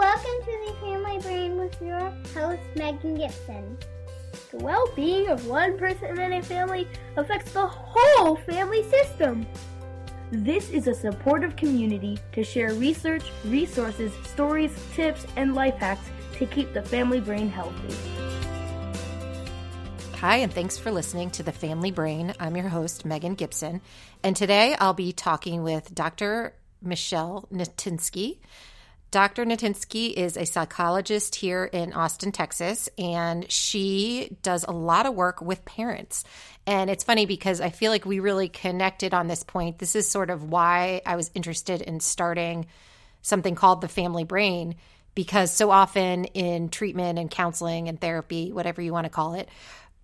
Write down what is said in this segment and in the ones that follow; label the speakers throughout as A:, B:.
A: Welcome to the Family Brain with your host, Megan Gibson.
B: The well being of one person in a family affects the whole family system. This is a supportive community to share research, resources, stories, tips, and life hacks to keep the family brain healthy.
C: Hi, and thanks for listening to The Family Brain. I'm your host, Megan Gibson, and today I'll be talking with Dr. Michelle Natinsky. Dr. Natinsky is a psychologist here in Austin, Texas, and she does a lot of work with parents. And it's funny because I feel like we really connected on this point. This is sort of why I was interested in starting something called the family brain, because so often in treatment and counseling and therapy, whatever you want to call it,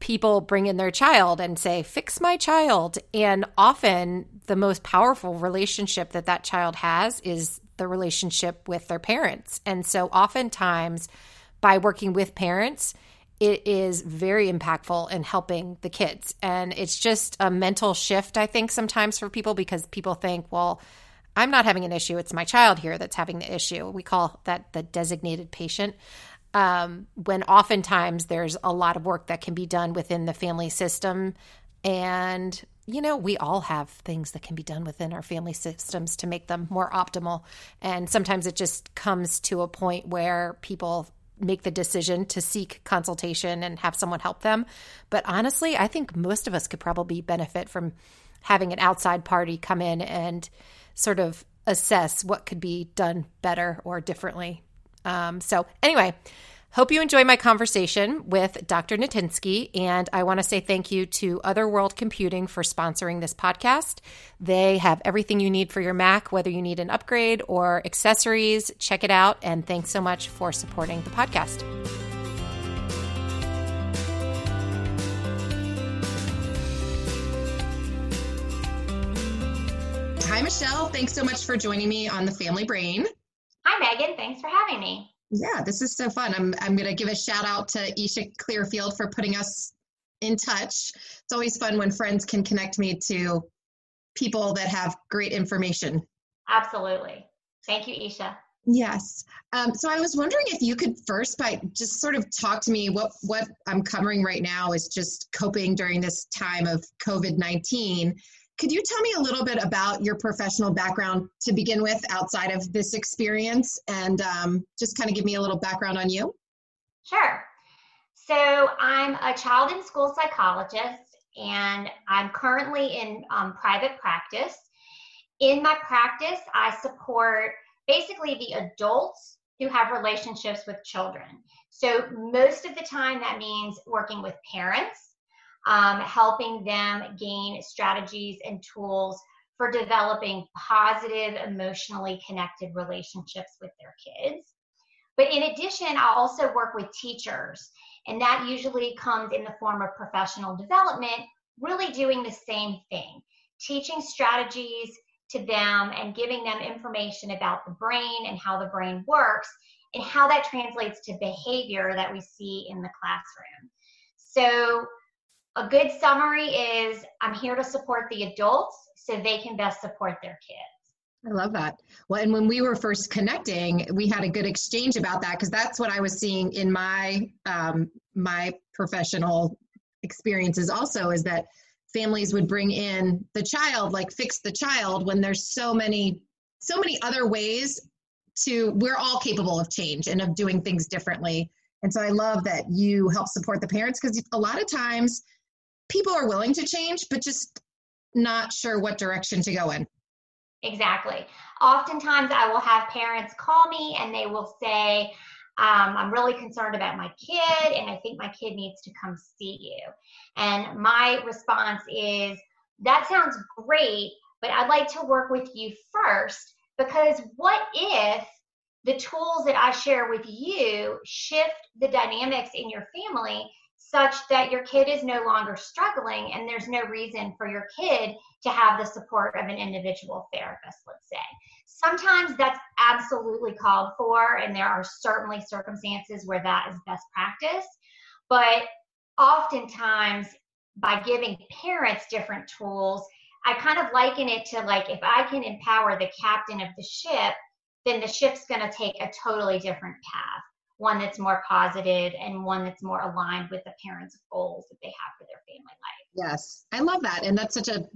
C: people bring in their child and say, Fix my child. And often the most powerful relationship that that child has is the relationship with their parents. And so oftentimes by working with parents, it is very impactful in helping the kids. And it's just a mental shift, I think, sometimes for people because people think, well, I'm not having an issue. It's my child here that's having the issue. We call that the designated patient. Um, when oftentimes there's a lot of work that can be done within the family system. And you know, we all have things that can be done within our family systems to make them more optimal. And sometimes it just comes to a point where people make the decision to seek consultation and have someone help them. But honestly, I think most of us could probably benefit from having an outside party come in and sort of assess what could be done better or differently. Um, so, anyway, Hope you enjoy my conversation with Dr. Natinsky, and I want to say thank you to Other World Computing for sponsoring this podcast. They have everything you need for your Mac, whether you need an upgrade or accessories. Check it out, and thanks so much for supporting the podcast. Hi, Michelle. Thanks so much for joining me on the Family Brain.
D: Hi, Megan. Thanks for having me.
C: Yeah, this is so fun. I'm I'm going to give a shout out to Isha Clearfield for putting us in touch. It's always fun when friends can connect me to people that have great information.
D: Absolutely. Thank you, Isha.
C: Yes. Um, so I was wondering if you could first, by just sort of talk to me. What what I'm covering right now is just coping during this time of COVID nineteen, could you tell me a little bit about your professional background to begin with outside of this experience and um, just kind of give me a little background on you?
D: Sure. So, I'm a child and school psychologist, and I'm currently in um, private practice. In my practice, I support basically the adults who have relationships with children. So, most of the time, that means working with parents um, helping them gain strategies and tools for developing positive, emotionally connected relationships with their kids. But in addition, I also work with teachers, and that usually comes in the form of professional development, really doing the same thing, teaching strategies to them and giving them information about the brain and how the brain works and how that translates to behavior that we see in the classroom. So, a good summary is I'm here to support the adults so they can best support their kids.
C: I love that. Well, and when we were first connecting, we had a good exchange about that because that's what I was seeing in my um, my professional experiences. Also, is that
E: families would bring in the child, like fix the child, when there's so many, so many other ways to, we're all capable of change and of doing things differently. And so I love that you help support the parents because a lot of times people are willing to change, but just not sure what direction to go in.
D: Exactly. Oftentimes, I will have parents call me and they will say, um, I'm really concerned about my kid and I think my kid needs to come see you. And my response is, that sounds great, but I'd like to work with you first because what if the tools that I share with you shift the dynamics in your family such that your kid is no longer struggling and there's no reason for your kid to have the support of an individual therapist, let's say. Sometimes that's absolutely called for, and there are certainly circumstances where that is best practice. But oftentimes, by giving parents different tools, I kind of liken it to like if I can empower the captain of the ship, then the ship's going to take a totally different path one that's more positive and one that's more aligned with the parents' goals that they have for their family life.
E: Yes, I love that, and that's such a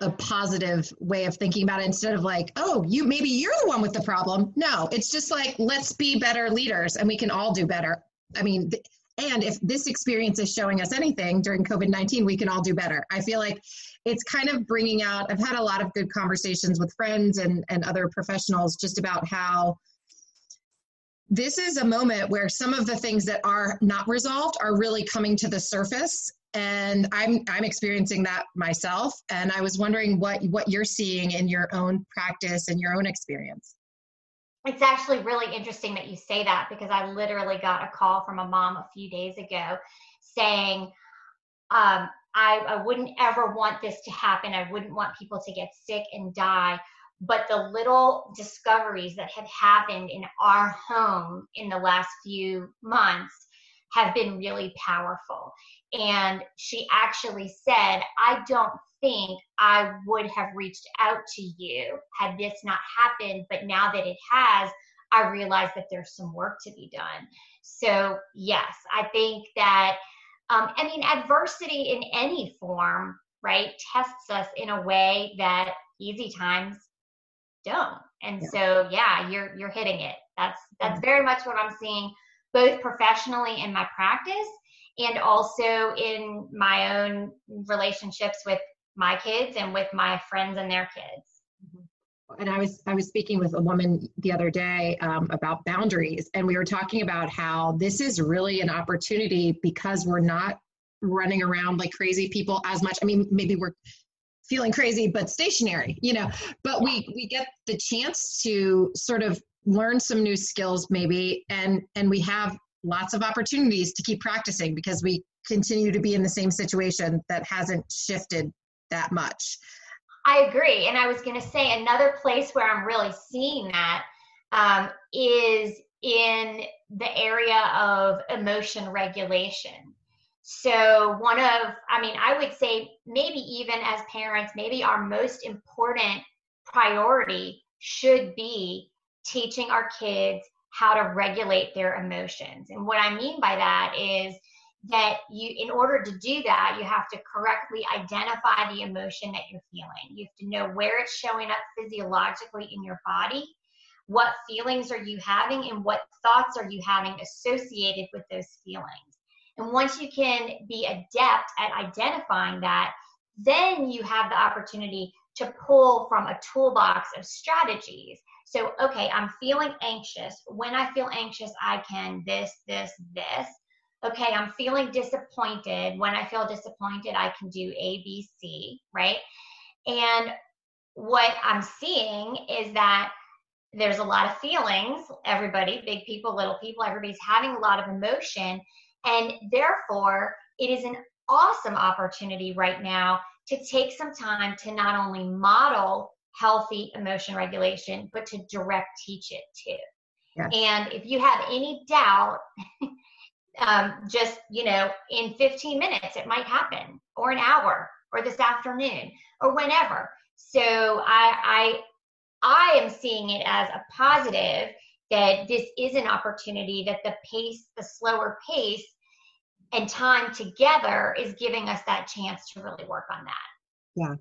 E: a positive way of thinking about it instead of like, oh, you maybe you're the one with the problem. No, it's just like let's be better leaders, and we can all do better. I mean. Th- and if this experience is showing us anything during COVID 19, we can all do better. I feel like it's kind of bringing out, I've had a lot of good conversations with friends and, and other professionals just about how this is a moment where some of the things that are not resolved are really coming to the surface. And i'm i'm experiencing that myself. And i was wondering what what you're seeing in your own practice and your own experience.
D: It's actually really interesting that you say that because i literally got a call from a mom a few days ago saying um, I, I wouldn't ever want this to happen. I wouldn't want people to get sick and die but the little discoveries that have happened in our home in the last few months have been really powerful. And she actually said, I don't think I would have reached out to you had this not happened, but now that it has, I realize that there's some work to be done. So, yes, I think that, um, I mean, adversity in any form, right, tests us in a way that easy times And yeah. so yeah, you're you're hitting it. That's that's very much what I'm seeing both professionally in my practice and also in my own relationships with my kids and with my friends and their kids
E: mm-hmm. and I was I was speaking with a woman the other day um, about boundaries, and we were talking about how this is really an opportunity because we're not running around like crazy people as much. I mean, maybe we're feeling crazy but stationary you know. But we we get the chance to sort of learn some new skills maybe and and we have lots of opportunities to keep practicing because we continue to be in the same situation that hasn't shifted that much.
D: I agree. And i was going to say another place where i'm really seeing that um, is in the area of emotion regulation so, one of, I mean, I would say maybe even as parents, maybe our most important priority should be teaching our kids how to regulate their emotions. And what I mean by that is that you, in order to do that, you have to correctly identify the emotion that you're feeling. You have to know where it's showing up physiologically in your body. What feelings are you having and what thoughts are you having associated with those feelings? And once you can be adept at identifying that, then you have the opportunity to pull from a toolbox of strategies. So, okay, I'm feeling anxious. When I feel anxious, I can this, this, this. Okay, I'm feeling disappointed. When I feel disappointed, I can do A, B, C, right? And what I'm seeing is that there's a lot of feelings, everybody, big people, little people, everybody's having a lot of emotion. And therefore, it is an awesome opportunity right now to take some time to not only model healthy emotion regulation, but to direct teach it too. Yes. And if you have any doubt, um, just, you know, in 15 minutes, it might happen, or an hour, or this afternoon, or whenever. So I, I, I am seeing it as a positive that this is an opportunity that the pace, the slower pace, and time together is giving us that chance to really work on that.
E: Yeah.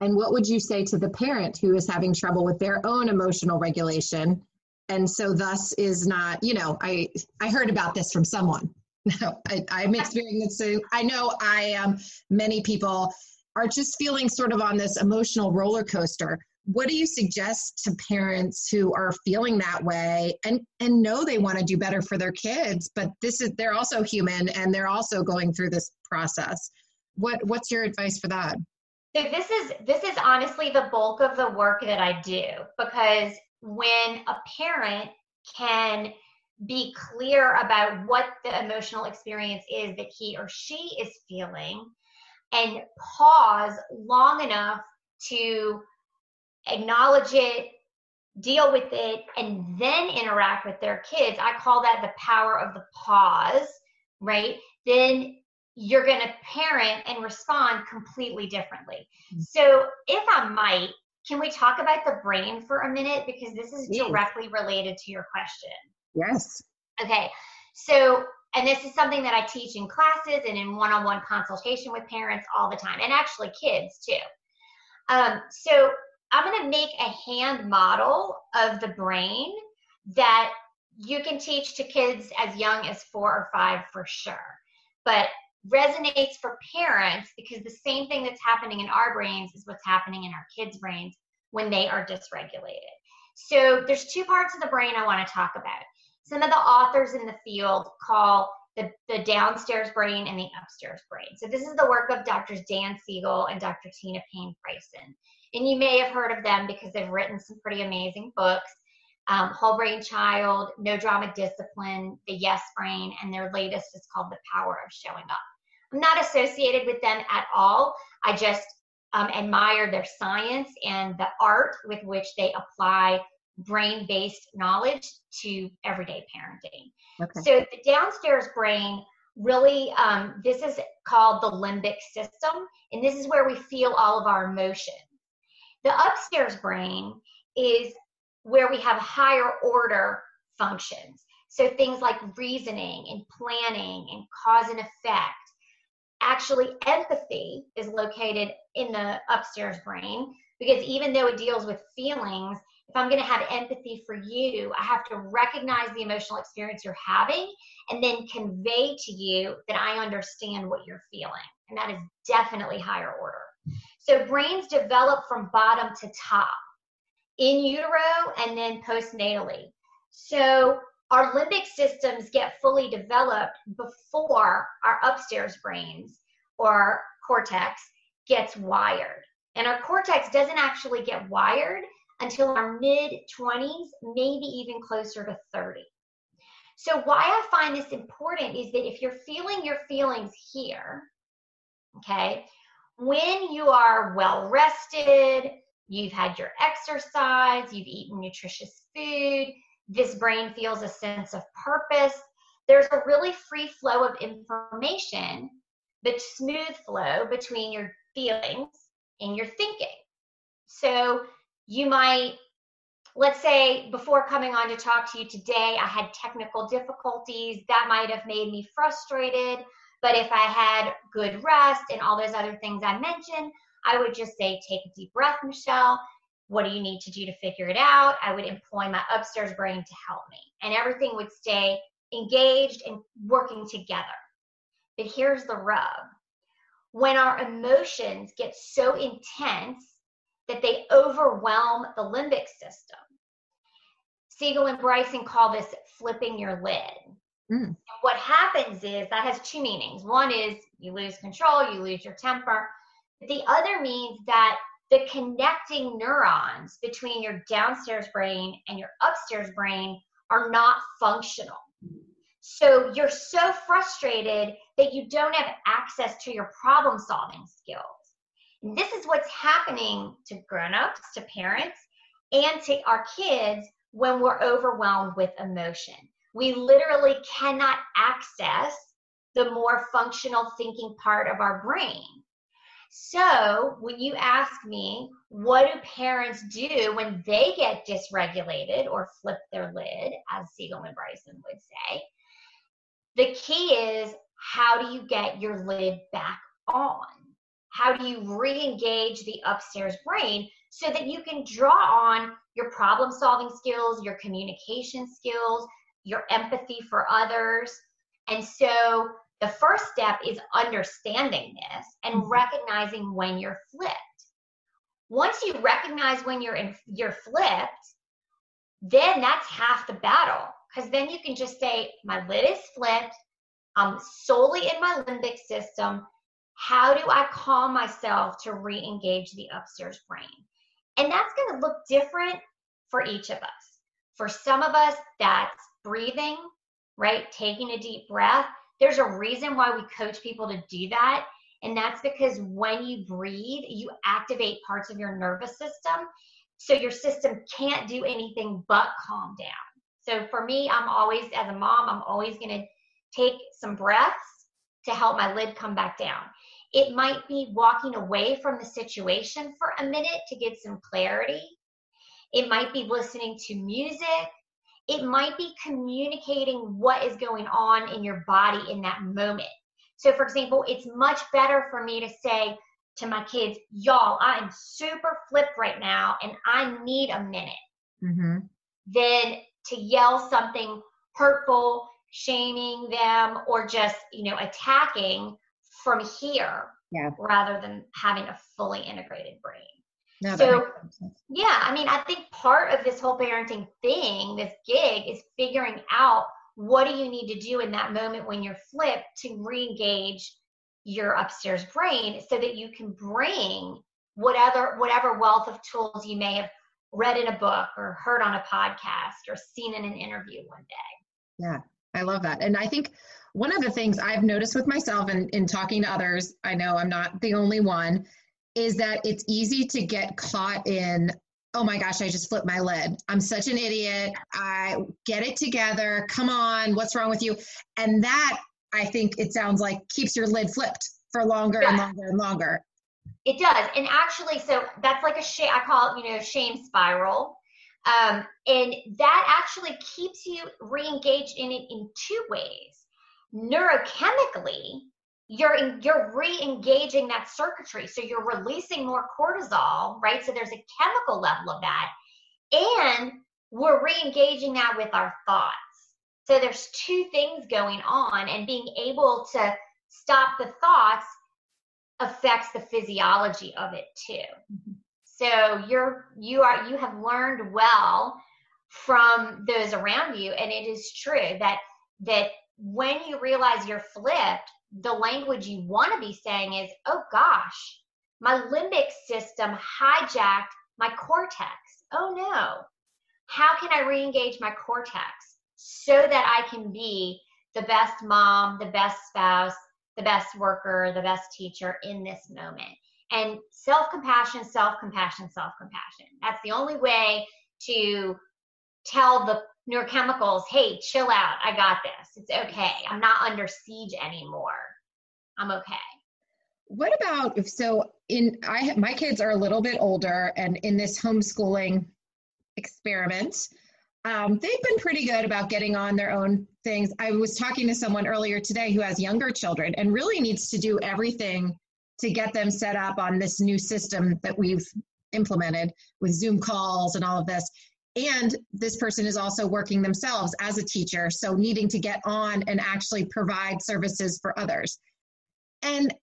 E: And what would you say to the parent who is having trouble with their own emotional regulation and so thus is not, you know, I I heard about this from someone. No, I, I'm experiencing I know I am um, many people are just feeling sort of on this emotional roller coaster. What do you suggest to parents who are feeling that way and and know they want to do better for their kids, but this is they're also human and they're also going through this process. What what's your advice for that?
D: So this is this is honestly the bulk of the work that I do because when a parent can be clear about what the emotional experience is that he or she is feeling and pause long enough to acknowledge it, deal with it, and then interact with their kids. I call that the power of the pause, right? Then you're going to parent and respond completely differently. Mm-hmm. So, if I might, can we talk about the brain for a minute? Because this is directly related to your question.
E: Yes.
D: Okay. So, and this is something that I teach in classes and in one on one consultation with parents all the time, and actually kids too. Um, so, I'm going to make a hand model of the brain that you can teach to kids as young as four or five for sure. But resonates for parents because the same thing that's happening in our brains is what's happening in our kids' brains when they are dysregulated. So there's two parts of the brain I want to talk about. Some of the authors in the field call the, the downstairs brain and the upstairs brain. So this is the work of Drs. Dan Siegel and Dr. Tina Payne Bryson. And you may have heard of them because they've written some pretty amazing books um, Whole Brain Child, No Drama Discipline, The Yes Brain, and their latest is called The Power of Showing Up. I'm not associated with them at all. I just um, admire their science and the art with which they apply brain based knowledge to everyday parenting. Okay. So the downstairs brain really, um, this is called the limbic system, and this is where we feel all of our emotions. The upstairs brain is where we have higher order functions. So things like reasoning and planning and cause and effect. Actually empathy is located in the upstairs brain because even though it deals with feelings if i'm going to have empathy for you i have to recognize the emotional experience you're having and then convey to you that i understand what you're feeling. And that is definitely higher order so brains develop from bottom to top in utero and then postnatally so our limbic systems get fully developed before our upstairs brains or cortex gets wired. And our cortex doesn't actually get wired until our mid 20s, maybe even closer to 30. So, why I find this important is that if you're feeling your feelings here, okay, when you are well rested, you've had your exercise, you've eaten nutritious food, this brain feels a sense of purpose. There's a really free flow of information, the smooth flow between your feelings and your thinking. So you might, let's say, before coming on to talk to you today, I had technical difficulties. That might have made me frustrated. But if I had good rest and all those other things I mentioned, I would just say, take a deep breath, Michelle. What do you need to do to figure it out? I would employ my upstairs brain to help me, and everything would stay engaged and working together. But here's the rub when our emotions get so intense that they overwhelm the limbic system. Siegel and Bryson call this flipping your lid. Mm. what happens is that has two meanings. One is you lose control, you lose your temper. The other means that the connecting neurons between your downstairs brain and your upstairs brain are not functional. So you're so frustrated that you don't have access to your problem solving skills. And this is what's happening to grown-ups, to parents, and to our kids when we're overwhelmed with emotion. We literally cannot access the more functional thinking part of our brain. So, when you ask me, what do parents do when they get dysregulated or flip their lid, as Siegel and Bryson would say? The key is how do you get your lid back on? How do you re engage the upstairs brain so that you can draw on your problem solving skills, your communication skills, your empathy for others? And so the first step is understanding this and mm-hmm. recognizing when you're flipped. Once you recognize when you're in, you're flipped, then that's half the battle because then you can just say, My lid is flipped. I'm solely in my limbic system. How do I calm myself to re engage the upstairs brain? And that's going to look different for each of us. For some of us, that's breathing, right? Taking a deep breath. There's a reason why we coach people to do that. And that's because when you breathe, you activate parts of your nervous system. So your system can't do anything but calm down. So for me, I'm always, as a mom, I'm always going to take some breaths to help my lid come back down. It might be walking away from the situation for a minute to get some clarity. It might be listening to music. It might be communicating what is going on in your body in that moment. So, for example, it's much better for me to say to my kids, Y'all, I am super flipped right now and I need a minute. Mm-hmm. Than to yell something hurtful, shaming them, or just, you know, attacking from here yeah. rather than having a fully integrated brain. No, so, yeah, I mean, I think part of this whole parenting thing, this gig, is figuring out what do you need to do in that moment when you're flipped to re-engage your upstairs brain so that you can bring whatever whatever wealth of tools you may have read in a book or heard on a podcast or seen in an interview one day.
E: Yeah, I love that. And I think one of the things I've noticed with myself and in talking to others, I know I'm not the only one, is that it's easy to get caught in, oh my gosh, I just flipped my lid. I'm such an idiot. I get it together. Come on, what's wrong with you? And that I think it sounds like keeps your lid flipped for longer yeah. and longer and longer.
D: It does. And actually, so that's like a shame, I call it, you know, shame spiral. Um, and that actually keeps you re-engaged in it in two ways. Neurochemically, you're in, you're re-engaging that circuitry, so you're releasing more cortisol, right? So there's a chemical level of that, and we're re-engaging that with our thoughts. So there's two things going on, and being able to stop the thoughts affects the physiology of it too. So you're you are you have learned well from those around you, and it is true that that when you realize you're flipped, the language you want to be saying is, "Oh gosh, my limbic system hijacked my cortex. Oh no, how can I re-engage my cortex so that I can be the best mom, the best spouse, the best worker, the best teacher in this moment. And self compassion, self compassion, self compassion. That's the only way to tell the neurochemicals, hey, chill out. I got this. It's okay. I'm not under siege anymore. I'm okay.
E: What about if so in I my kids are a little bit older and in this homeschooling experiment um, they've been pretty good about getting on their own things. I was talking to someone earlier today who has younger children and really needs to do everything to get them set up on this new system that we've implemented with Zoom calls and all of this. And this person is also working themselves as a teacher, so needing to get on and actually provide services for others. And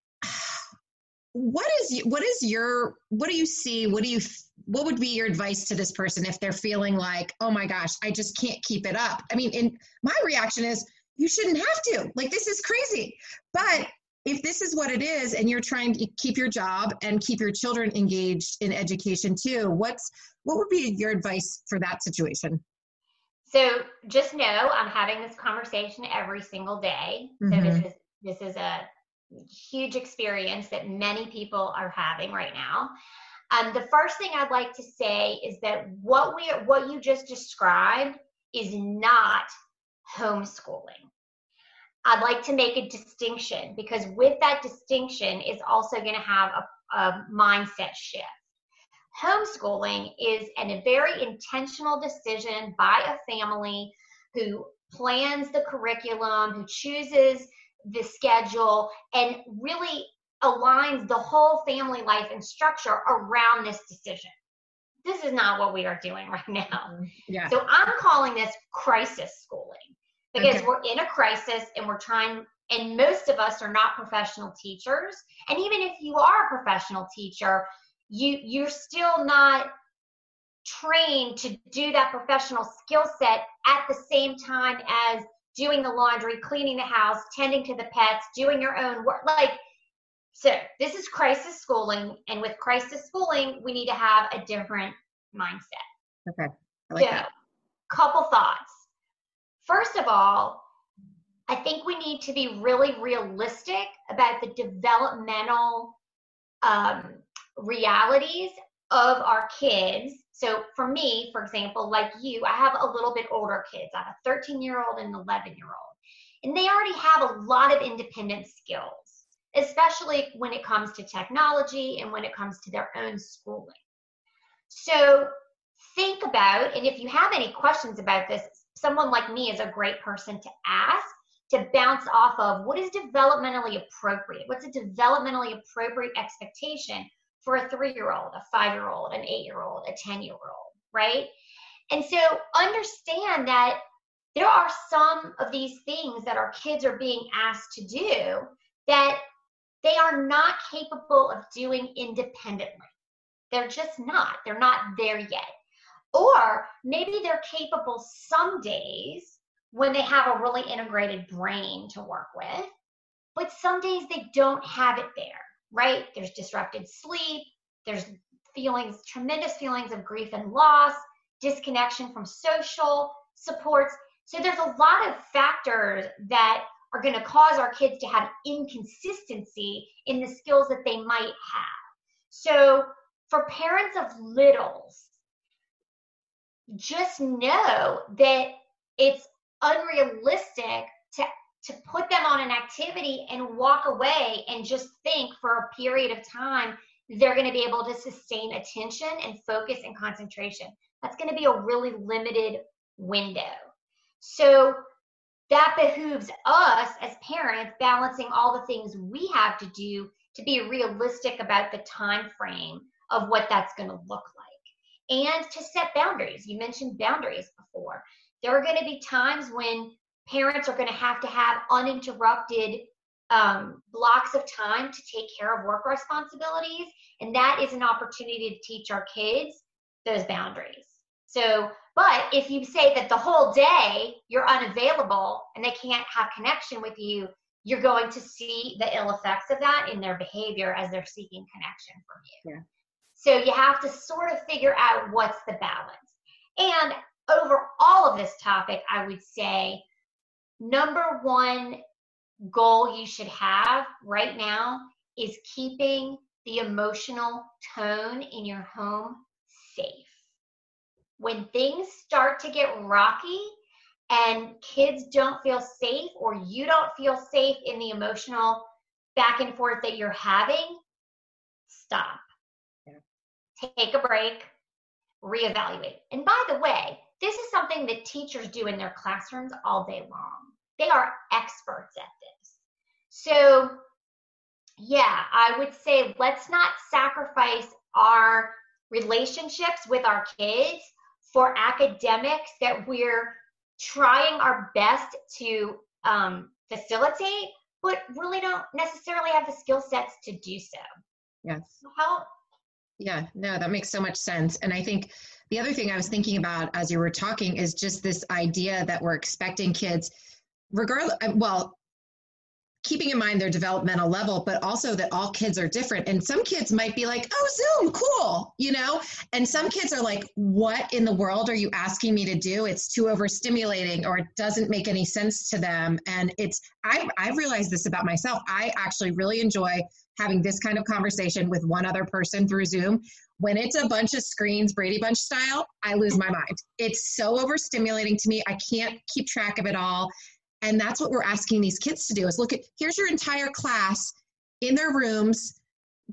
E: what is what is your what do you see what do you what would be your advice to this person if they're feeling like oh my gosh i just can't keep it up? I mean in my reaction is you shouldn't have to. Like this is crazy. But if this is what it is and you're trying to keep your job and keep your children engaged in education too what's what would be your advice for that situation
D: so just know i'm having this conversation every single day so mm-hmm. this is this is a huge experience that many people are having right now. Um, the first thing I'd like to say is that what we what you just described is not homeschooling. I'd like to make a distinction because with that distinction is also going to have a, a mindset shift. Homeschooling is an, a very intentional decision by a family who plans the curriculum, who chooses the schedule and really aligns the whole family life and structure around this decision. This is not what we are doing right now.
E: Mm-hmm. Yeah.
D: So I'm calling this crisis schooling because
E: Okay.
D: we're in a crisis and we're trying and most of us are not professional teachers and even if you are a professional teacher you you're still not trained to do that professional skill set at the same time as doing the laundry cleaning the house tending to the pets doing your own work like so this is crisis schooling and with crisis schooling we need to have a different mindset
E: Okay. I like
D: so,
E: that.
D: couple thoughts. First of all, I think we need to be really realistic about the developmental um, realities of our kids. So, for me, for example, like you, I have a little bit older kids. I have a 13 year old and an 11 year old, and they already have a lot of independent skills, especially when it comes to technology and when it comes to their own schooling. So, think about, and if you have any questions about this, someone like me is a great person to ask to bounce off of what is developmentally appropriate? What's a developmentally appropriate expectation for a three year old, a five year old, an eight year old, a 10 year old, right? And so understand that there are some of these things that our kids are being asked to do that they are not capable of doing independently. They're just not. They're not there yet. Or maybe they're capable some days when they have a really integrated brain to work with, but some days they don't have it there, right? There's disrupted sleep, there's feelings, tremendous feelings of grief and loss, disconnection from social supports. So there's a lot of factors that are going to cause our kids to have inconsistency in the skills that they might have. So for parents of littles, just know that it's unrealistic to to put them on an activity and walk away and just think for a period of time they're going to be able to sustain attention and focus and concentration. That's going to be a really limited window. So that behooves us as parents balancing all the things we have to do to be realistic about the time frame of what that's going to look like and to set boundaries. You mentioned boundaries before. There are going to be times when parents are going to have to have uninterrupted um, blocks of time to take care of work responsibilities. And that is an opportunity to teach our kids those boundaries. So, but if you say that the whole day you're unavailable and they can't have connection with you, you're going to see the ill effects of that in their behavior as they're seeking connection from you.
E: Yeah.
D: So you have to sort of figure out what's the balance. And over all of this topic, I would say number one goal you should have right now is keeping the emotional tone in your home safe. When things start to get rocky and kids don't feel safe or you don't feel safe in the emotional back and forth that you're having, stop. Take a break, reevaluate. And by the way, this is something that teachers do in their classrooms all day long. They are experts at this. So, yeah, I would say let's not sacrifice our relationships with our kids for academics that we're trying our best to um, facilitate, but really don't necessarily have the skill sets to do so.
E: Yes.
D: How
E: Yeah, no, that makes so much sense. And I think the other thing I was thinking about as you were talking is just this idea that we're expecting kids, regardless, well, keeping in mind their developmental level, but also that all kids are different. And some kids might be like, oh, Zoom, cool, you know? And some kids are like, what in the world are you asking me to do? It's too overstimulating or it doesn't make any sense to them. And it's, I, I've realized this about myself. I actually really enjoy having this kind of conversation with one other person through Zoom. When it's a bunch of screens, Brady Bunch style, I lose my mind. It's so overstimulating to me. I can't keep track of it all. And that's what we're asking these kids to do is look at here's your entire class in their rooms,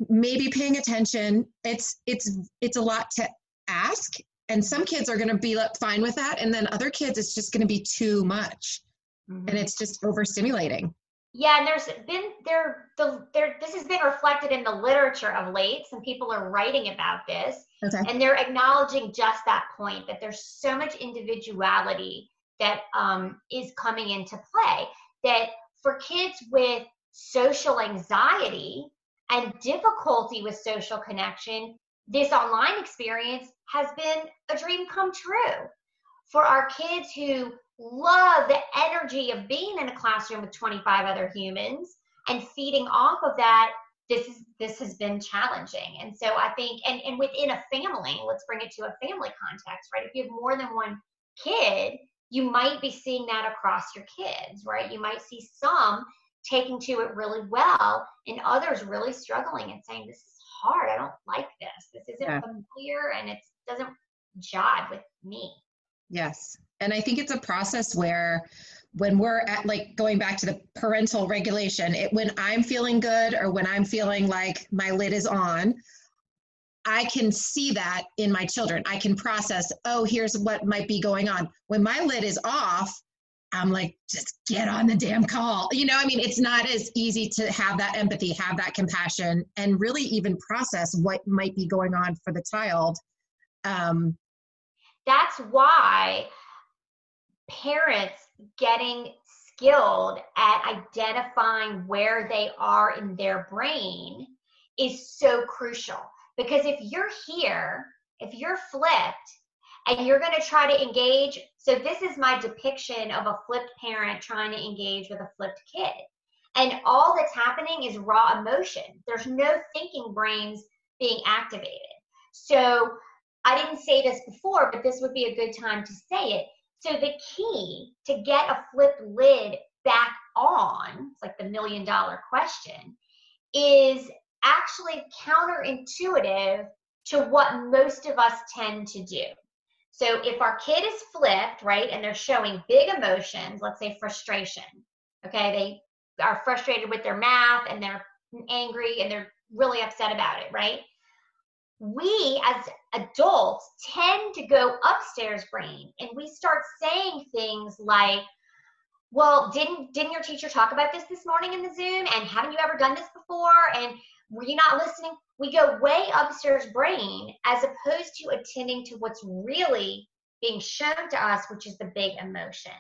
E: maybe paying attention. It's it's it's a lot to ask. And some kids are going to be like, fine with that. And then other kids, it's just going to be too much. And mm-hmm. it's just overstimulating.
D: Yeah, and there's been there the there this has been reflected in the literature of late. Some people are writing about this. Okay. And they're acknowledging just that point that there's so much individuality that um, is coming into play. That for kids with social anxiety and difficulty with social connection, this online experience has been a dream come true. For our kids who love the energy of being in a classroom with 25 other humans and feeding off of that, this is this has been challenging. And so I think and, and within a family, let's bring it to a family context, right? If you have more than one kid, you might be seeing that across your kids, right? You might see some taking to it really well and others really struggling and saying, This is hard. I don't like this. This isn't yeah. familiar and it doesn't jive with me.
E: Yes. And I think it's a process where when we're at like going back to the parental regulation, it when I'm feeling good or when I'm feeling like my lid is on, I can see that in my children. I can process, oh, here's what might be going on. When my lid is off, I'm like, just get on the damn call. You know, I mean, it's not as easy to have that empathy, have that compassion, and really even process what might be going on for the child. Um,
D: That's why parents getting skilled at identifying where they are in their brain is so crucial. Because if you're here, if you're flipped, and you're going to try to engage. So, this is my depiction of a flipped parent trying to engage with a flipped kid. And all that's happening is raw emotion. There's no thinking brains being activated. So, I didn't say this before, but this would be a good time to say it. So, the key to get a flipped lid back on, it's like the million dollar question, is actually counterintuitive to what most of us tend to do. So if our kid is flipped, right, and they're showing big emotions, let's say frustration, okay, they are frustrated with their math and they're angry and they're really upset about it, right? We as adults tend to go upstairs brain and we start saying things like, well, didn't didn't your teacher talk about this this morning in the Zoom? And haven't you ever done this before? And were you not listening? We go way upstairs brain as opposed to attending to what's really being shown to us, which is the big emotion.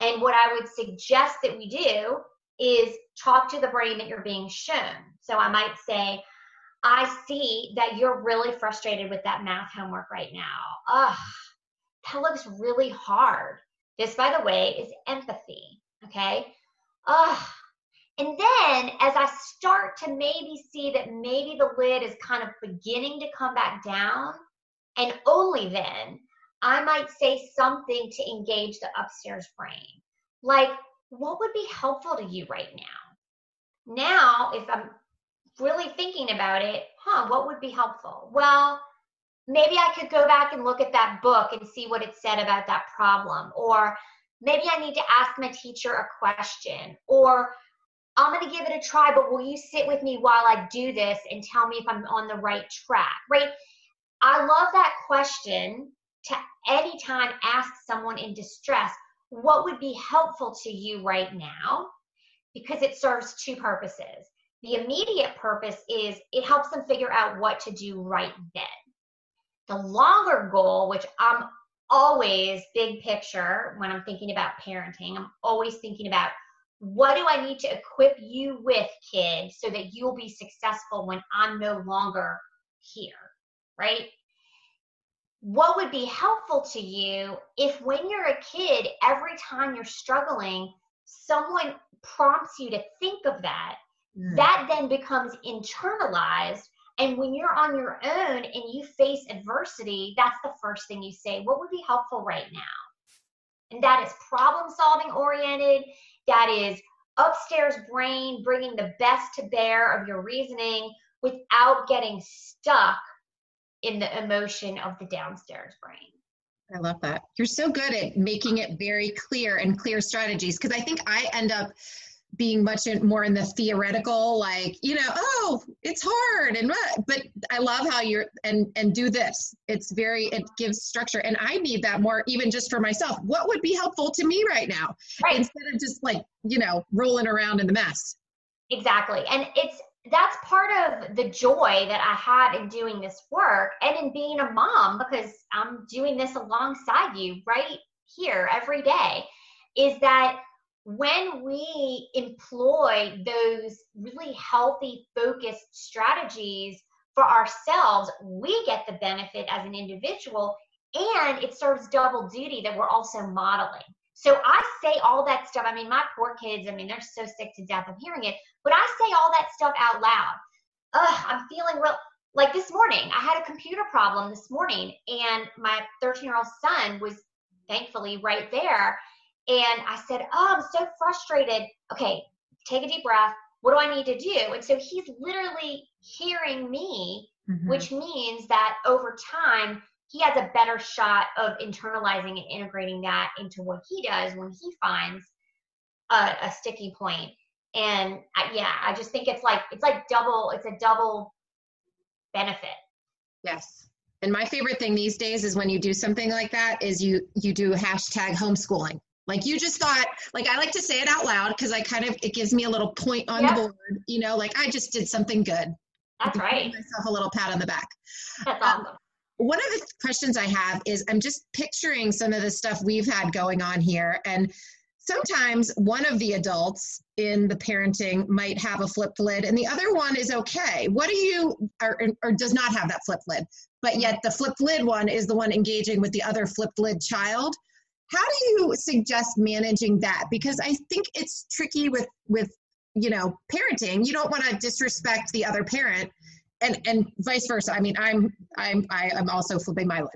D: And what I would suggest that we do is talk to the brain that you're being shown. So I might say, I see that you're really frustrated with that math homework right now. Ugh, that looks really hard. This, by the way, is empathy. Okay. Ugh, and then as I start to maybe see that maybe the lid is kind of beginning to come back down, and only then I might say something to engage the upstairs brain. Like, what would be helpful to you right now? Now, if I'm really thinking about it, huh, what would be helpful? Well, maybe I could go back and look at that book and see what it said about that problem. Or maybe I need to ask my teacher a question. Or I'm going to give it a try, but will you sit with me while I do this and tell me if I'm on the right track? Right? I love that question to anytime ask someone in distress, what would be helpful to you right now? Because it serves two purposes. The immediate purpose is it helps them figure out what to do right then. The longer goal, which I'm always big picture when I'm thinking about parenting, I'm always thinking about what do I need to equip you with, kid, so that you'll be successful when I'm no longer here, right? What would be helpful to you if, when you're a kid, every time you're struggling, someone prompts you to think of that, mm. that then becomes internalized. And when you're on your own and you face adversity, that's the first thing you say. What would be helpful right now? And that is problem solving oriented that is upstairs brain bringing the best to bear of your reasoning without getting stuck in the emotion of the downstairs brain.
E: I love that. You're so good at making it very clear and clear strategies because I think I end up being much more in the theoretical like you know oh it's hard and but i love how you're and and do this. It's very it gives structure. And i need that more even just for myself. What would be helpful to me right now?
D: Right.
E: instead of just like you know rolling around in the mess.
D: Exactly. And it's that's part of the joy that I had in doing this work and in being a mom because I'm doing this alongside you right here every day is that when we employ those really healthy focused strategies for ourselves, we get the benefit as an individual and it serves double duty that we're also modeling. So I say all that stuff. I mean, my poor kids, I mean, they're so sick to death of hearing it, but I say all that stuff out loud. Ugh, I'm feeling real. Like this morning, I had a computer problem this morning, and my 13 year old son was thankfully right there. And I said, Oh, I'm so frustrated. Okay, take a deep breath. What do I need to do? And so he's literally hearing me, mm-hmm. which means that over time, he has a better shot of internalizing and integrating that into what he does when he finds a, a sticky point. And I, yeah, I just think it's like it's like double. It's a double benefit.
E: Yes. And my favorite thing these days is when you do something like that is you you do hashtag homeschooling. Like you just thought, like I like to say it out loud because I kind of it gives me a little point on the board, you know, like I just did something good.
D: That's right.
E: Myself a little pat on the back.
D: That's
E: Um. One of the questions I have is I'm just picturing some of the stuff we've had going on here and sometimes one of the adults in the parenting might have a flipped lid and the other one is okay. What do you or, or does not have that flipped lid? But yet the flipped lid one is the one engaging with the other flipped lid child. How do you suggest managing that? Because I think it's tricky with with you know parenting. You don't want to disrespect the other parent and and vice versa. I mean, I'm I'm I am also flipping my lid.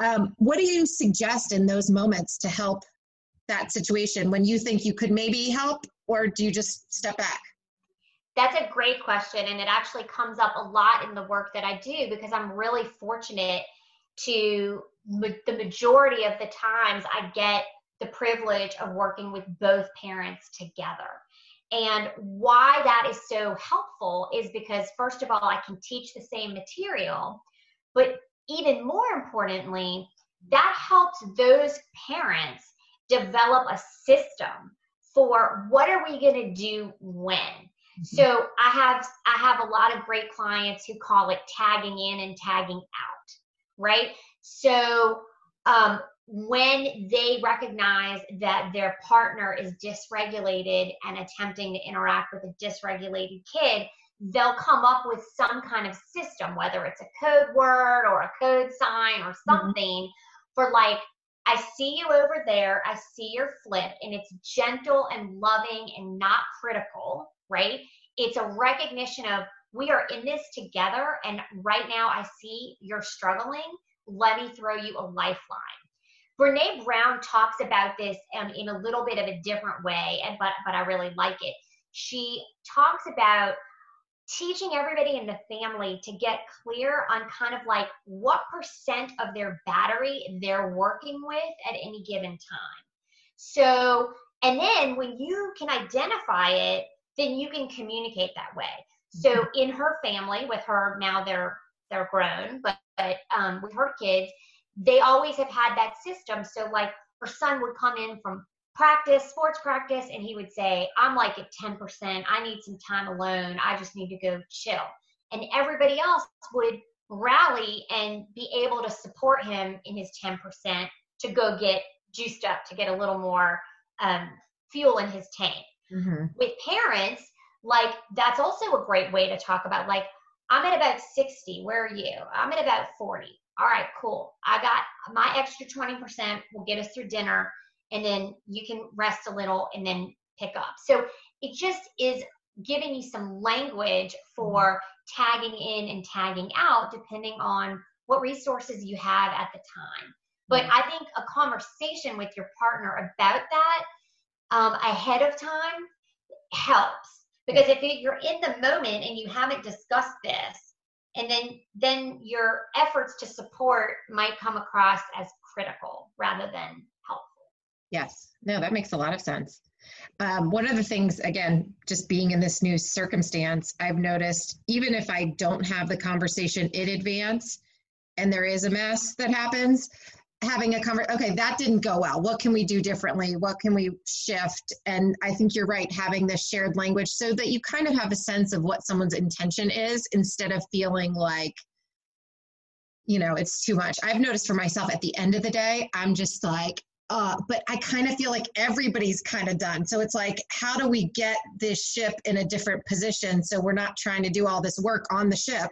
E: Um, what do you suggest in those moments to help that situation when you think you could maybe help, or do you just step back?
D: That's a great question. And it actually comes up a lot in the work that I do because I'm really fortunate to ma- the majority of the times I get the privilege of working with both parents together. And why that is so helpful is because, first of all, I can teach the same material, but even more importantly, that helps those parents develop a system for what are we going to do when. Mm-hmm. So i have i have a lot of great clients who call it tagging in and tagging out right so um, when they recognize that their partner is dysregulated and attempting to interact with a dysregulated kid they'll come up with some kind of system whether it's a code word or a code sign or something for like I see you over there. I see your flip, and it's gentle and loving and not critical, right? It's a recognition of we are in this together, and right now I see you're struggling. Let me throw you a lifeline. Brene Brown talks about this um, in a little bit of a different way, and but but I really like it. She talks about teaching everybody in the family to get clear on kind of like what percent of their battery they're working with at any given time. So, and then when you can identify it, then you can communicate that way. So in her family, with her now they're they're grown, but, but um, with her kids, they always have had that system. So like her son would come in from practice, sports practice, and he would say, I'm like at 10%. I need some time alone. I just need to go chill. And everybody else would rally and be able to support him in his 10% to go get juiced up, to get a little more um, fuel in his tank. With parents, like that's also a great way to talk about, like, I'm at about 60. Where are you? I'm at about 40. All right, cool. I got my extra 20% will get us through dinner and then you can rest a little and then pick up. So it just is giving you some language for tagging in and tagging out depending on what resources you have at the time. But I think a conversation with your partner about that um, ahead of time helps because if you're in the moment and you haven't discussed this and then then your efforts to support might come across as critical rather than helpful
E: Yes. No, that makes a lot of sense. Um, one of the things, again, just being in this new circumstance, I've noticed even if I don't have the conversation in advance and there is a mess that happens, having a conversation, okay, that didn't go well. What can we do differently? What can we shift? And I think you're right, having this shared language so that you kind of have a sense of what someone's intention is instead of feeling like, you know, it's too much. I've noticed for myself at the end of the day, I'm just like, uh, but I kind of feel like everybody's kind of done. So it's like, how do we get this ship in a different position so we're not trying to do all this work on the ship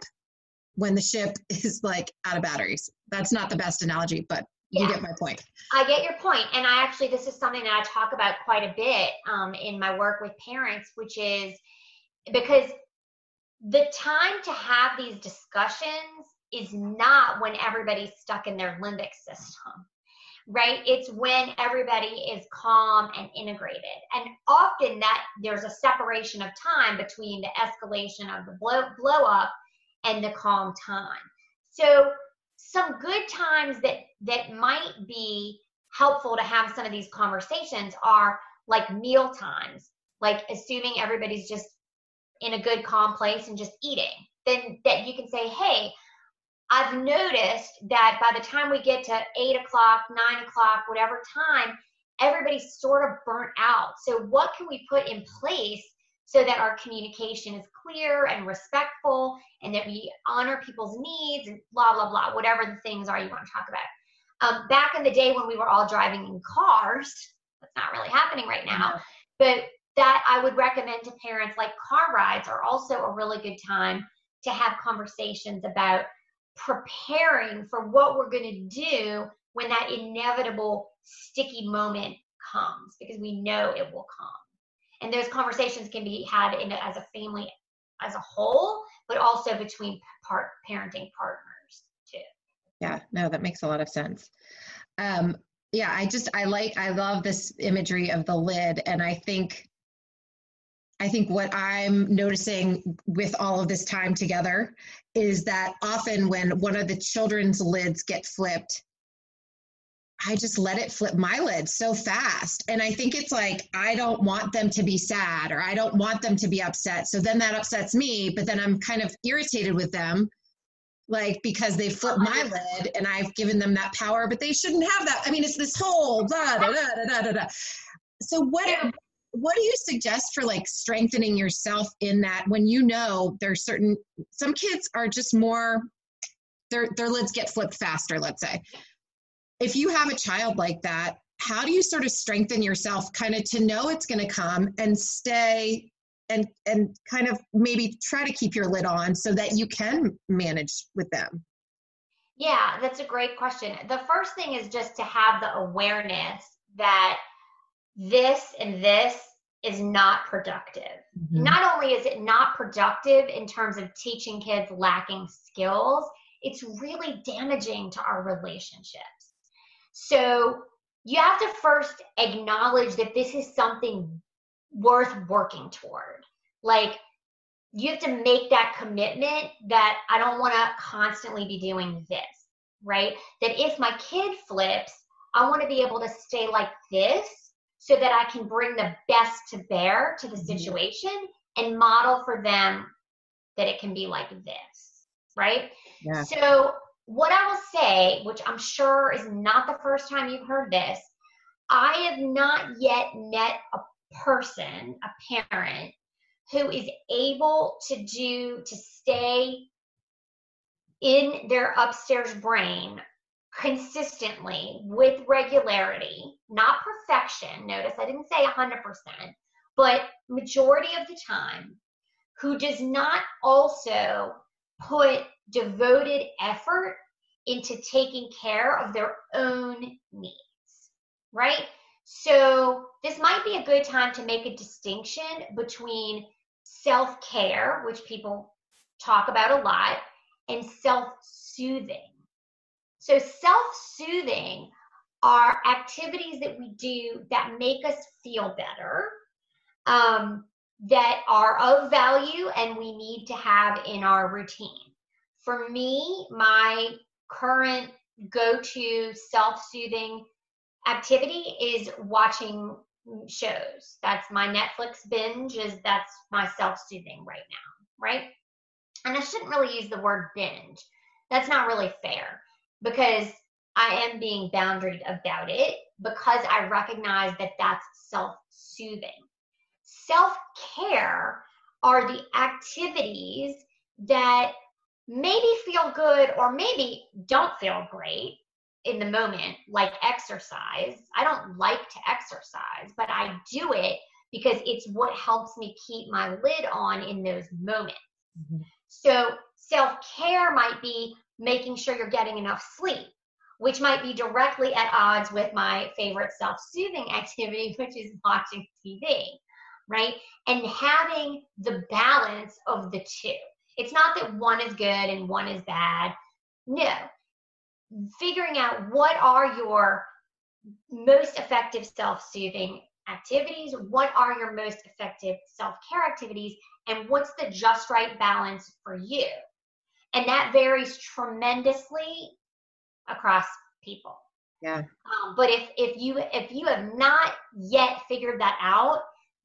E: when the ship is like out of batteries? That's not the best analogy, but you get my point.
D: I get your point, and I actually this is something that I talk about quite a bit um, in my work with parents, which is because the time to have these discussions is not when everybody's stuck in their limbic system right? It's when everybody is calm and integrated. And often that there's a separation of time between the escalation of the blow, blow up and the calm time. So some good times that that might be helpful to have some of these conversations are like meal times, like assuming everybody's just in a good calm place and just eating. Then that you can say, hey, I've noticed that by the time we get to eight o'clock, nine o'clock, whatever time, everybody's sort of burnt out. So, what can we put in place so that our communication is clear and respectful and that we honor people's needs and blah, blah, blah, whatever the things are you want to talk about? Um, back in the day when we were all driving in cars, that's not really happening right now, but that I would recommend to parents like car rides are also a really good time to have conversations about preparing for what we're going to do when that inevitable sticky moment comes because we know it will come. And those conversations can be had in as a family as a whole, but also between part parenting partners too.
E: Yeah, no, that makes a lot of sense. Um, yeah, I just I like I love this imagery of the lid, and I think I think what I'm noticing with all of this time together is that often when one of the children's lids get flipped, I just let it flip my lid so fast. And I think it's like, I don't want them to be sad or I don't want them to be upset. So then that upsets me, but then I'm kind of irritated with them, like because they flipped my uh-huh. lid and I've given them that power, but they shouldn't have that. I mean, it's this whole da da da da da da. So what what do you suggest for like strengthening yourself in that when you know there's certain some kids are just more their their lids get flipped faster let's say if you have a child like that how do you sort of strengthen yourself kind of to know it's going to come and stay and and kind of maybe try to keep your lid on so that you can manage with them
D: yeah that's a great question the first thing is just to have the awareness that this and this is not productive. Mm-hmm. Not only is it not productive in terms of teaching kids lacking skills, it's really damaging to our relationships. So you have to first acknowledge that this is something worth working toward. Like, you have to make that commitment that I don't want to constantly be doing this, right? That if my kid flips, I want to be able to stay like this so that I can bring the best to bear to the mm-hmm. situation and model for them that it can be like this, right? Yeah. So, what I will say, which I'm sure is not the first time you've heard this, I have not yet met a person, a parent, who is able to do, to stay in their upstairs brain consistently with regularity, not perfection. Notice I didn't say 100%, but majority of the time, who does not also put devoted effort into taking care of their own needs, right? So, this might be a good time to make a distinction between self care, which people talk about a lot, and self soothing. So, self soothing are activities that we do that make us feel better, um, that are of value, and we need to have in our routine. For me, my current go to self soothing activity is watching shows. That's my Netflix binge is that's my self-soothing right now, right? And I shouldn't really use the word binge. That's not really fair because I am being boundaried about it because I recognize that that's self-soothing. Self-care are the activities that maybe feel good or maybe don't feel great in the moment, like exercise. I don't like to exercise, but I do it because it's what helps me keep my lid on in those moments. Mm-hmm. So, self care might be making sure you're getting enough sleep, which might be directly at odds with my favorite self soothing activity, which is watching TV, right? And having the balance of the two. It's not that one is good and one is bad. No, figuring out what are your most effective self-soothing activities what are your most effective self-care activities and what's the just right balance for you. And that varies tremendously across people.
E: Yeah.
D: Um, but if if you if you have not yet figured that out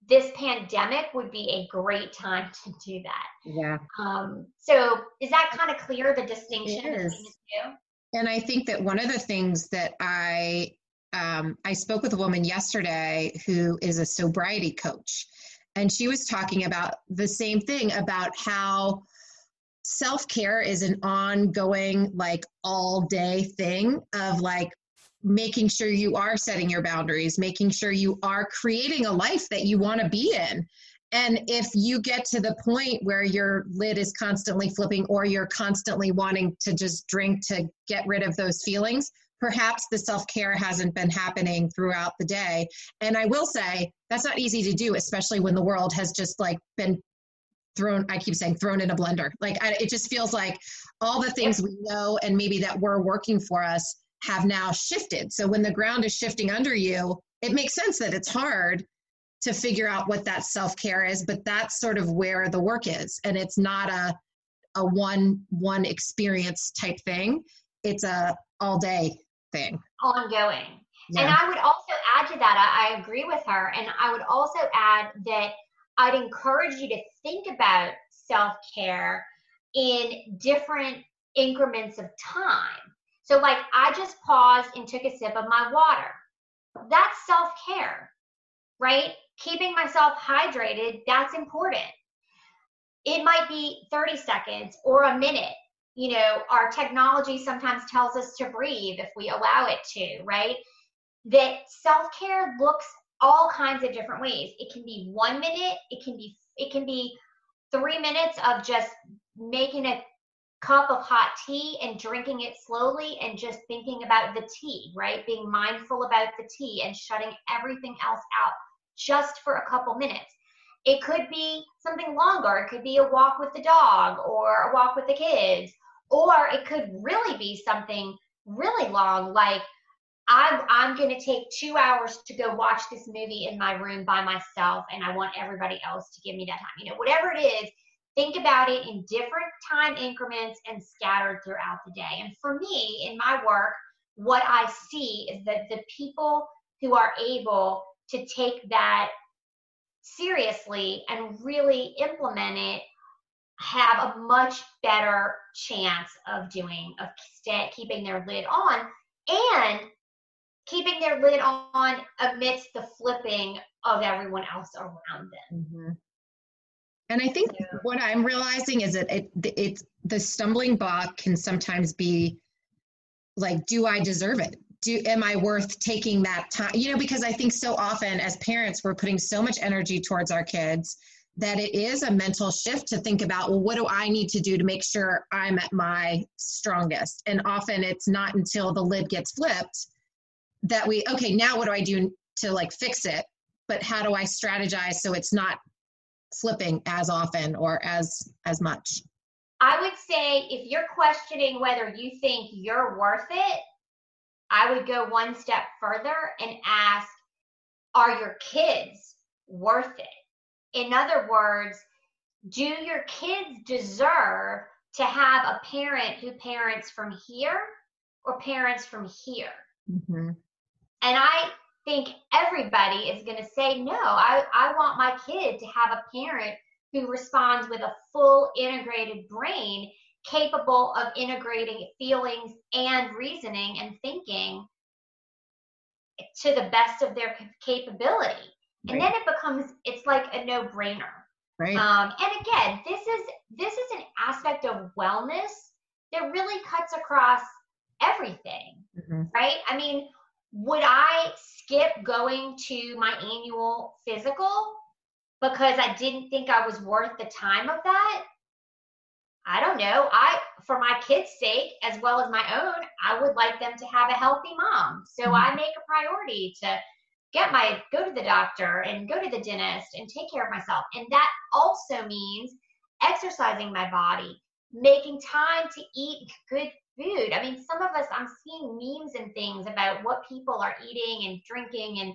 D: this pandemic would be a great time to do that.
E: Yeah.
D: Um so is that kind of clear the distinction between the two?
E: And I think that one of the things that I um, I spoke with a woman yesterday who is a sobriety coach, and she was talking about the same thing about how self care is an ongoing, like all day thing of like making sure you are setting your boundaries, making sure you are creating a life that you want to be in. And if you get to the point where your lid is constantly flipping or you're constantly wanting to just drink to get rid of those feelings, perhaps the self care hasn't been happening throughout the day. And I will say that's not easy to do, especially when the world has just like been thrown, I keep saying thrown in a blender. Like I, it just feels like all the things we know and maybe that were working for us have now shifted. So when the ground is shifting under you, it makes sense that it's hard to figure out what that self-care is but that's sort of where the work is. And it's not a a one one experience type thing. It's a all day thing.
D: Ongoing. Yeah. and i would also add to that I, I agree with her. And i would also add that i'd encourage you to think about self-care in different increments of time so like i just paused and took a sip of my water that's self-care right keeping myself hydrated, that's important. It might be 30 seconds or a minute. You know, our technology sometimes tells us to breathe if we allow it to, right? That self care looks all kinds of different ways. It can be one minute, it can be it can be three minutes of just making a cup of hot tea and drinking it slowly and just thinking about the tea, right? Being mindful about the tea and shutting everything else out just for a couple minutes. It could be something longer. It could be a walk with the dog or a walk with the kids. Or it could really be something really long, like I'm, I'm going to take two hours to go watch this movie in my room by myself, and I want everybody else to give me that time. You know, whatever it is, think about it in different time increments and scattered throughout the day. And for me, in my work, what I see is that the people who are able to take that seriously and really implement it have a much better chance of doing of keeping their lid on and keeping their lid on amidst the flipping of everyone else around them
E: mm-hmm. And i think yeah. what i'm realizing is that it, it's the stumbling block can sometimes be like do i deserve it? Do am i worth taking that time you know because i think so often as parents we're putting so much energy towards our kids that it is a mental shift to think about well what do i need to do to make sure i'm at my strongest? And often it's not until the lid gets flipped that we okay now what do i do to like fix it? But how do i strategize so it's not flipping as often or as as much
D: i would say if you're questioning whether you think you're worth it I would go one step further and ask, are your kids worth it? In other words, do your kids deserve to have a parent who parents from here or parents from here?
E: Mm-hmm.
D: And I think everybody is going to say, no, I, I want my kid to have a parent who responds with a full integrated brain capable of integrating feelings and reasoning and thinking to the best of their capability. And then it becomes, it's like a no brainer.
E: Right.
D: Um, and again, this is this is an aspect of wellness that really cuts across everything,
E: Mm-hmm.
D: right? I mean, would I skip going to my annual physical because I didn't think I was worth the time of that? I don't know. I, for my kids' sake, as well as my own, I would like them to have a healthy mom. So
E: Mhm.
D: I make a priority to get my, go to the doctor and go to the dentist and take care of myself. And that also means exercising my body, making time to eat good food. I mean, some of us, I'm seeing memes and things about what people are eating and drinking. And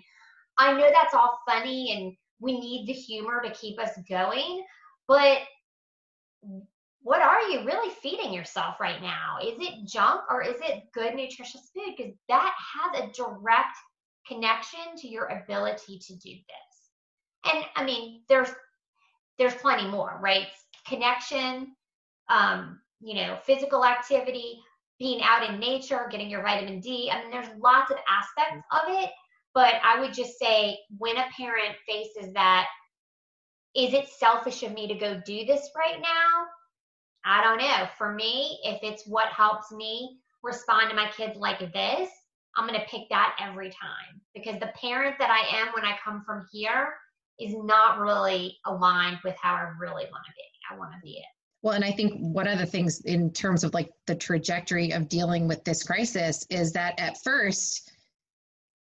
D: I know that's all funny and we need the humor to keep us going. But what are you really feeding yourself right now? Is it junk or is it good, nutritious food? Because that has a direct connection to your ability to do this. And I mean, there's there's plenty more, right? Connection, um, you know, physical activity, being out in nature, getting your vitamin D. I mean, there's lots of aspects of it. But I would just say when a parent faces that, is it selfish of me to go do this right now? I don't know. For me, if it's what helps me respond to my kids like this, I'm going to pick that every time because the parent that I am when I come from here is not really aligned with how I really want to be. I want to be it.
E: Well, and I think one of the things in terms of like the trajectory of dealing with this crisis is that at first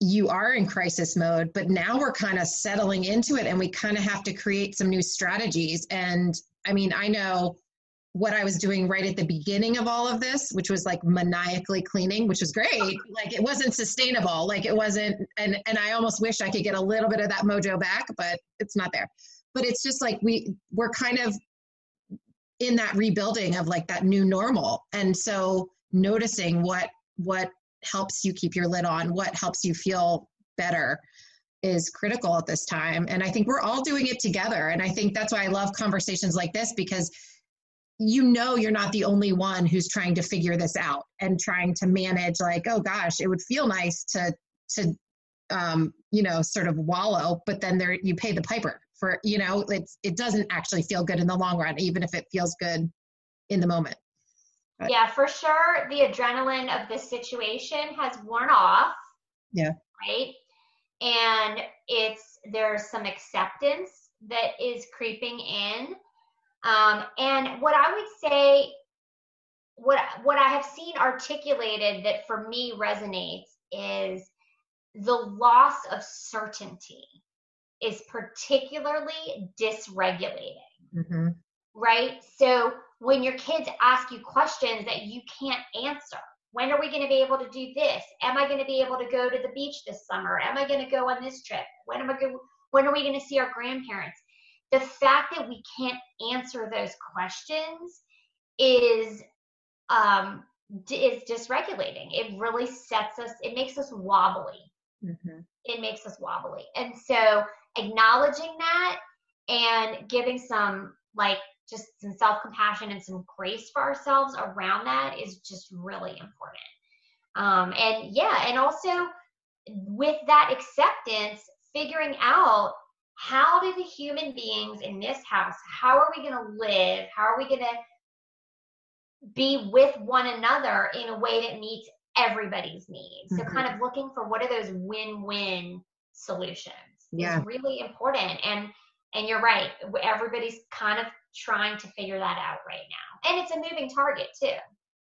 E: you are in crisis mode, but now we're kind of settling into it and we kind of have to create some new strategies. And I mean, I know what I was doing right at the beginning of all of this, which was like maniacally cleaning, which was great. Like it wasn't sustainable. Like it wasn't, and and I almost wish I could get a little bit of that mojo back, but it's not there. But it's just like we we're kind of in that rebuilding of like that new normal, and so noticing what what helps you keep your lid on, what helps you feel better is critical at this time. And I think we're all doing it together. And I think that's why I love conversations like this because you know you're not the only one who's trying to figure this out and trying to manage like oh gosh it would feel nice to to um, you know sort of wallow but then there you pay the piper for you know it's it doesn't actually feel good in the long run even if it feels good in the moment But-
D: Yeah, for sure. The adrenaline of this situation has worn off.
E: Yeah.
D: Right. And it's there's some acceptance that is creeping in. Um, and what I would say, what what I have seen articulated that for me resonates is the loss of certainty is particularly dysregulating
E: mm-hmm.
D: right? So when your kids ask you questions that you can't answer, when are we going to be able to do this? Am I going to be able to go to the beach this summer? Am I going to go on this trip? When am I going? When are we going to see our grandparents? The fact that we can't answer those questions is um, d- is dysregulating. It really sets us. It makes us wobbly
E: Mm-hmm.
D: it makes us wobbly. And so acknowledging that and giving some like just some self-compassion and some grace for ourselves around that is just really important. Um, and yeah, and also with that acceptance, figuring out how do the human beings in this house, how are we going to live? How are we going to be with one another in a way that meets everybody's needs. So
E: Mhm.
D: kind of looking for what are those win-win solutions
E: Yeah.
D: is really important. And and you're right, everybody's kind of trying to figure that out right now. And it's a moving target too.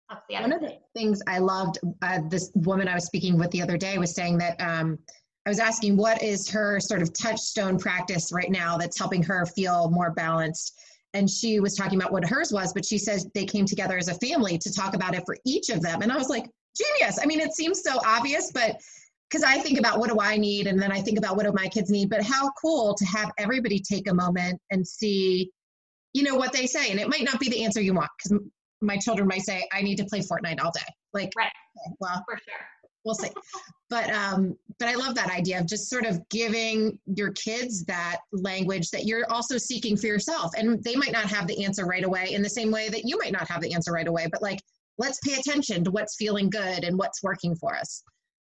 D: That's the other
E: One of
D: thing.
E: the things I loved, uh, this woman I was speaking with the other day was saying that um, I was asking what is her sort of touchstone practice right now that's helping her feel more balanced. And she was talking about what hers was, but she says they came together as a family to talk about it for each of them. And I was like, genius. I mean, it seems so obvious, but because I think about what do I need, and then I think about what do my kids need. But how cool to have everybody take a moment and see, you know, what they say. And it might not be the answer you want because my children might say, I need to play Fortnite all day. Like,
D: Right.
E: okay, well,
D: For sure.
E: we'll see. But um, but I love that idea of just sort of giving your kids that language that you're also seeking for yourself. And they might not have the answer right away in the same way that you might not have the answer right away, but like, let's pay attention to what's feeling good and what's working for us.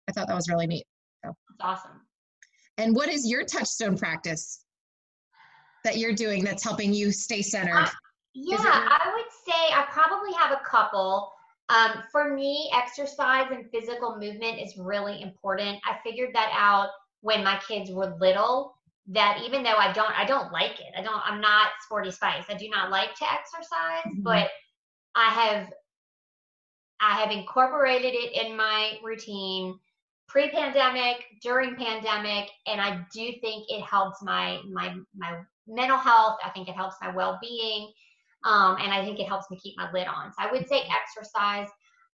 E: I thought that was really neat.
D: So. That's awesome.
E: And what is your touchstone practice that you're doing that's helping you stay centered? Uh,
D: yeah, I would say I probably have a couple. Um, for me, exercise and physical movement is really important. I figured that out when my kids were little. That even though I don't, I don't like it. I don't. I'm not sporty spice. I do not like to exercise, mm-hmm. but I have, I have incorporated it in my routine pre-pandemic, during pandemic, and I do think it helps my my my mental health. I think it helps my well-being. Um, and I think it helps me keep my lid on. So I would say exercise.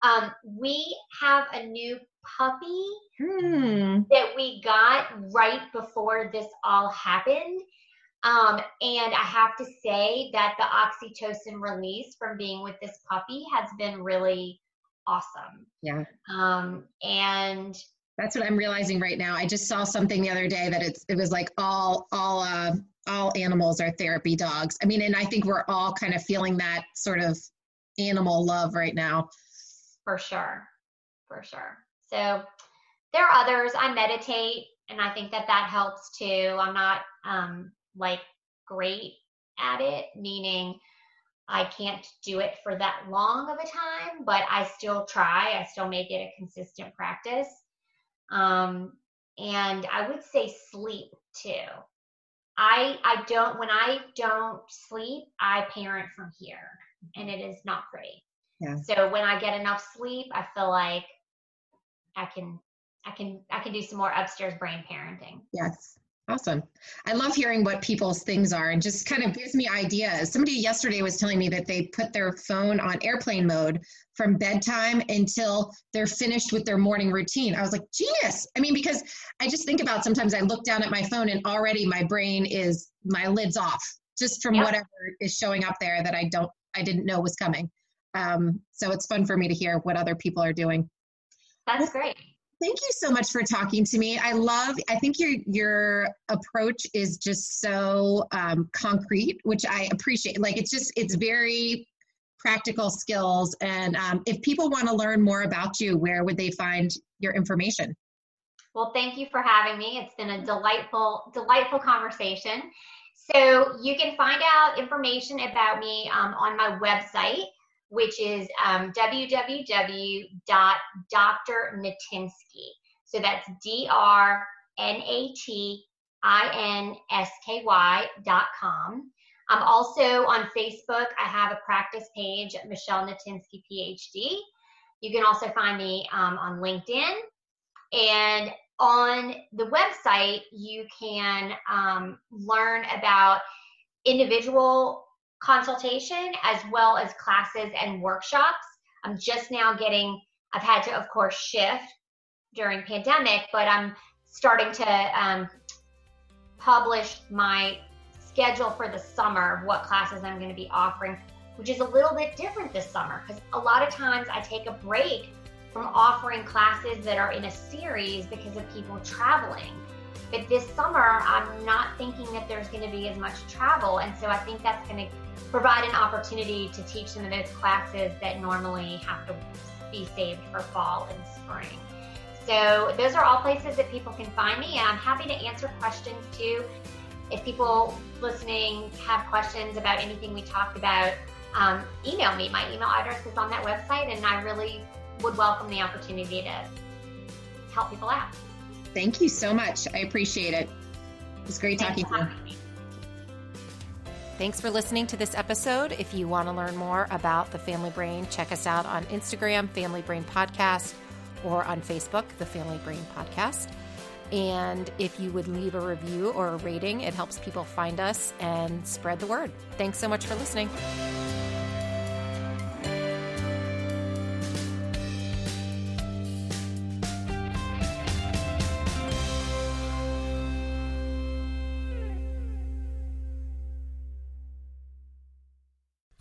D: Um, we have a new puppy hmm. that we got right before this all happened. Um, and I have to say that the oxytocin release from being with this puppy has been really awesome.
E: Yeah.
D: Um, and
E: that's what I'm realizing right now. I just saw something the other day that it's it was like all all uh, all animals are therapy dogs. I mean, and I think we're all kind of feeling that sort of animal love right now.
D: For sure. For sure. So there are others. I meditate and I think that that helps too. I'm not um, like great at it, meaning I can't do it for that long of a time, but I still try. I still make it a consistent practice. Um, and I would say sleep too. I I don't when I don't sleep, I parent from here and it is not pretty. Yeah. So when I get enough sleep, I feel like I can I can I can do some more upstairs brain parenting.
E: Yes. Awesome. I love hearing what people's things are and just kind of gives me ideas. Somebody yesterday was telling me that they put their phone on airplane mode from bedtime until they're finished with their morning routine. I was like, genius. I mean, because I just think about sometimes I look down at my phone and already my brain is, my lid's off just from yep. whatever is showing up there that I don't, I didn't know was coming. Um, so it's fun for me to hear what other people are doing.
D: That's great
E: thank you so much for talking to me. I love. I think your your approach is just so um, concrete, which I appreciate. Like it's just it's very practical skills. And um, if people want to learn more about you, where would they find your information?
D: Well, thank you for having me. It's been a delightful, delightful conversation. So you can find out information about me um, on my website, which is um, www.drnatinsky. So that's D R N A T I N S K Y dot com. I'm also on Facebook. I have a practice page, Michelle Natinsky, PhD. You can also find me um, on LinkedIn. And on the website, you can um, learn about individual consultation as well as classes and workshops. I'm just now getting, I've had to, of course, shift during pandemic, but I'm starting to um, publish my schedule for the summer of what classes I'm going to be offering, which is a little bit different this summer because a lot of times I take a break from offering classes that are in a series because of people traveling. But this summer, I'm not thinking that there's going to be as much travel. And so I think that's going to provide an opportunity to teach some of those classes that normally have to be saved for fall and spring. So those are all places that people can find me, and I'm happy to answer questions too. If people listening have questions about anything we talked about, um, email me. My email address is on that website, and I really would welcome the opportunity to help people out.
E: Thank you so much. I appreciate it. It was great Thanks talking to you.
C: Thanks for listening to this episode. If you want to learn more about the Family Brain, check us out on Instagram, Family Brain Podcast, or on Facebook, the Family Brain Podcast. And if you would leave a review or a rating, it helps people find us and spread the word. Thanks so much for listening.